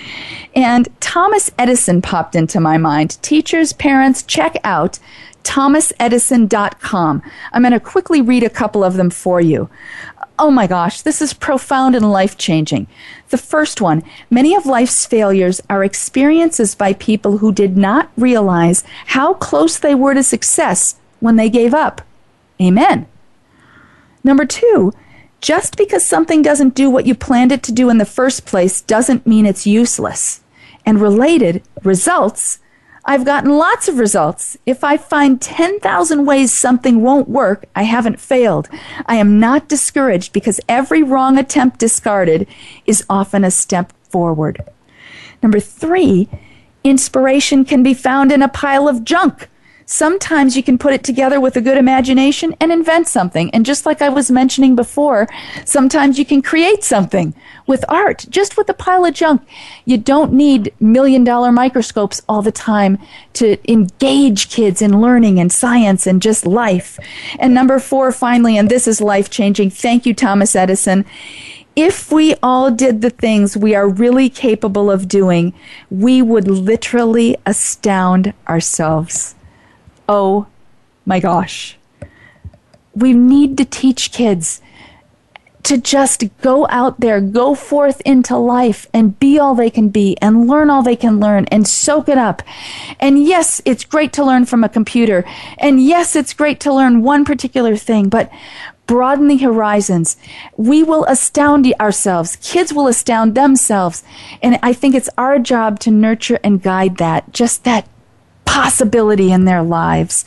And Thomas Edison popped into my mind. Teachers, parents, check out thomasedison.com. I'm going to quickly read a couple of them for you. Oh my gosh, this is profound and life changing. The first one many of life's failures are experiences by people who did not realize how close they were to success when they gave up. Amen. Number two, just because something doesn't do what you planned it to do in the first place doesn't mean it's useless. And related, results I've gotten lots of results. If I find 10,000 ways something won't work, I haven't failed. I am not discouraged because every wrong attempt discarded is often a step forward. Number three, inspiration can be found in a pile of junk. Sometimes you can put it together with a good imagination and invent something. And just like I was mentioning before, sometimes you can create something with art, just with a pile of junk. You don't need million dollar microscopes all the time to engage kids in learning and science and just life. And number four, finally, and this is life changing. Thank you, Thomas Edison if we all did the things we are really capable of doing, we would literally astound ourselves. Oh my gosh. We need to teach kids to just go out there, go forth into life and be all they can be and learn all they can learn and soak it up. And yes, it's great to learn from a computer. And yes, it's great to learn one particular thing, but broaden the horizons. We will astound ourselves. Kids will astound themselves. And I think it's our job to nurture and guide that, just that possibility in their lives.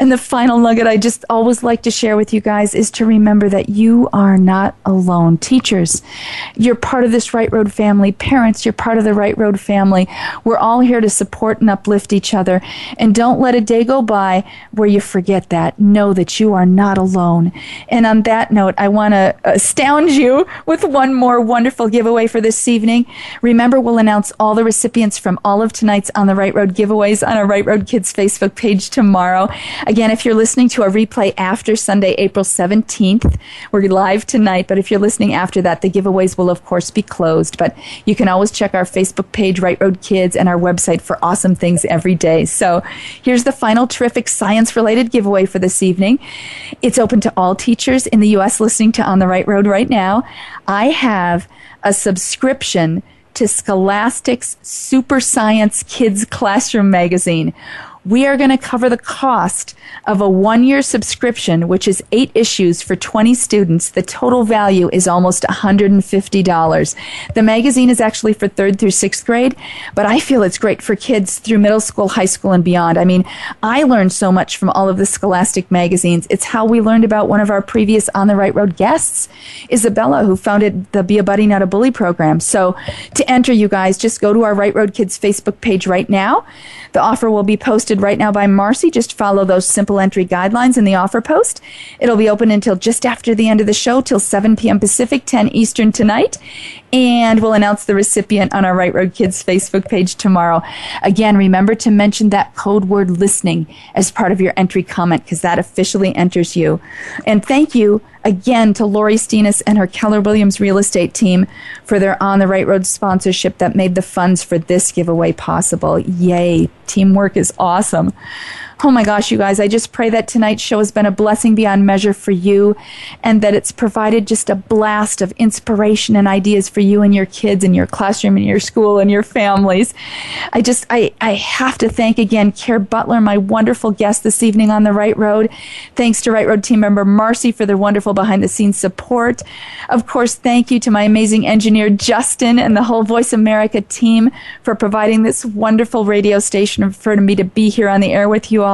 And the final nugget I just always like to share with you guys is to remember that you are not alone. Teachers, you're part of this Right Road family. Parents, you're part of the Right Road family. We're all here to support and uplift each other. And don't let a day go by where you forget that. Know that you are not alone. And on that note, I want to astound you with one more wonderful giveaway for this evening. Remember, we'll announce all the recipients from all of tonight's On the Right Road giveaways on our Right Road Kids Facebook page tomorrow. Again, if you're listening to a replay after Sunday, April 17th, we're live tonight, but if you're listening after that, the giveaways will of course be closed. But you can always check our Facebook page, Right Road Kids, and our website for awesome things every day. So here's the final terrific science related giveaway for this evening. It's open to all teachers in the U.S. listening to On the Right Road right now. I have a subscription to Scholastic's Super Science Kids Classroom magazine we are going to cover the cost of a one year subscription, which is eight issues for 20 students. The total value is almost $150. The magazine is actually for third through sixth grade, but I feel it's great for kids through middle school, high school, and beyond. I mean, I learned so much from all of the Scholastic magazines. It's how we learned about one of our previous On the Right Road guests, Isabella, who founded the Be a Buddy, Not a Bully program. So to enter, you guys, just go to our Right Road Kids Facebook page right now. The offer will be posted right now by Marcy. Just follow those simple entry guidelines in the offer post. It'll be open until just after the end of the show, till 7 p.m. Pacific, 10 Eastern tonight. And we'll announce the recipient on our Right Road Kids Facebook page tomorrow. Again, remember to mention that code word listening as part of your entry comment because that officially enters you. And thank you again to Lori Steenis and her Keller Williams real estate team for their On the Right Road sponsorship that made the funds for this giveaway possible. Yay! Teamwork is awesome. Oh my gosh, you guys, I just pray that tonight's show has been a blessing beyond measure for you and that it's provided just a blast of inspiration and ideas for you and your kids and your classroom and your school and your families. I just, I, I have to thank again Care Butler, my wonderful guest this evening on The Right Road. Thanks to Right Road team member Marcy for their wonderful behind the scenes support. Of course, thank you to my amazing engineer Justin and the whole Voice America team for providing this wonderful radio station for me to be here on the air with you all.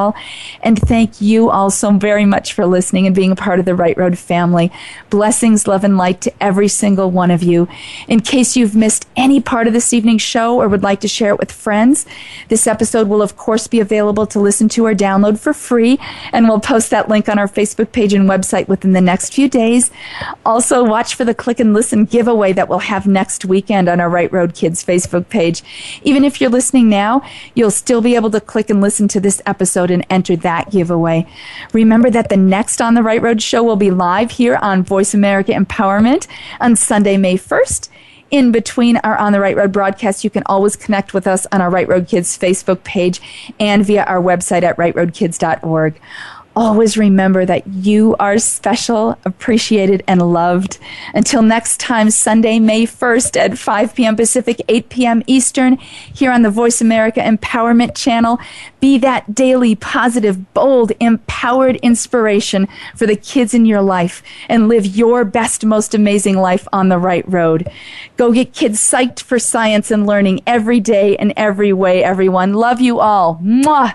And thank you all so very much for listening and being a part of the Right Road family. Blessings, love, and light to every single one of you. In case you've missed any part of this evening's show or would like to share it with friends, this episode will, of course, be available to listen to or download for free. And we'll post that link on our Facebook page and website within the next few days. Also, watch for the Click and Listen giveaway that we'll have next weekend on our Right Road Kids Facebook page. Even if you're listening now, you'll still be able to click and listen to this episode episode and enter that giveaway. Remember that the next On the Right Road show will be live here on Voice America Empowerment on Sunday, May 1st. In between our On the Right Road broadcasts, you can always connect with us on our Right Road Kids Facebook page and via our website at rightroadkids.org always remember that you are special, appreciated, and loved. Until next time, Sunday, May 1st at 5 p.m. Pacific, 8 p.m. Eastern, here on the Voice America Empowerment Channel. Be that daily, positive, bold, empowered inspiration for the kids in your life and live your best, most amazing life on the right road. Go get kids psyched for science and learning every day and every way, everyone. Love you all. Mwah!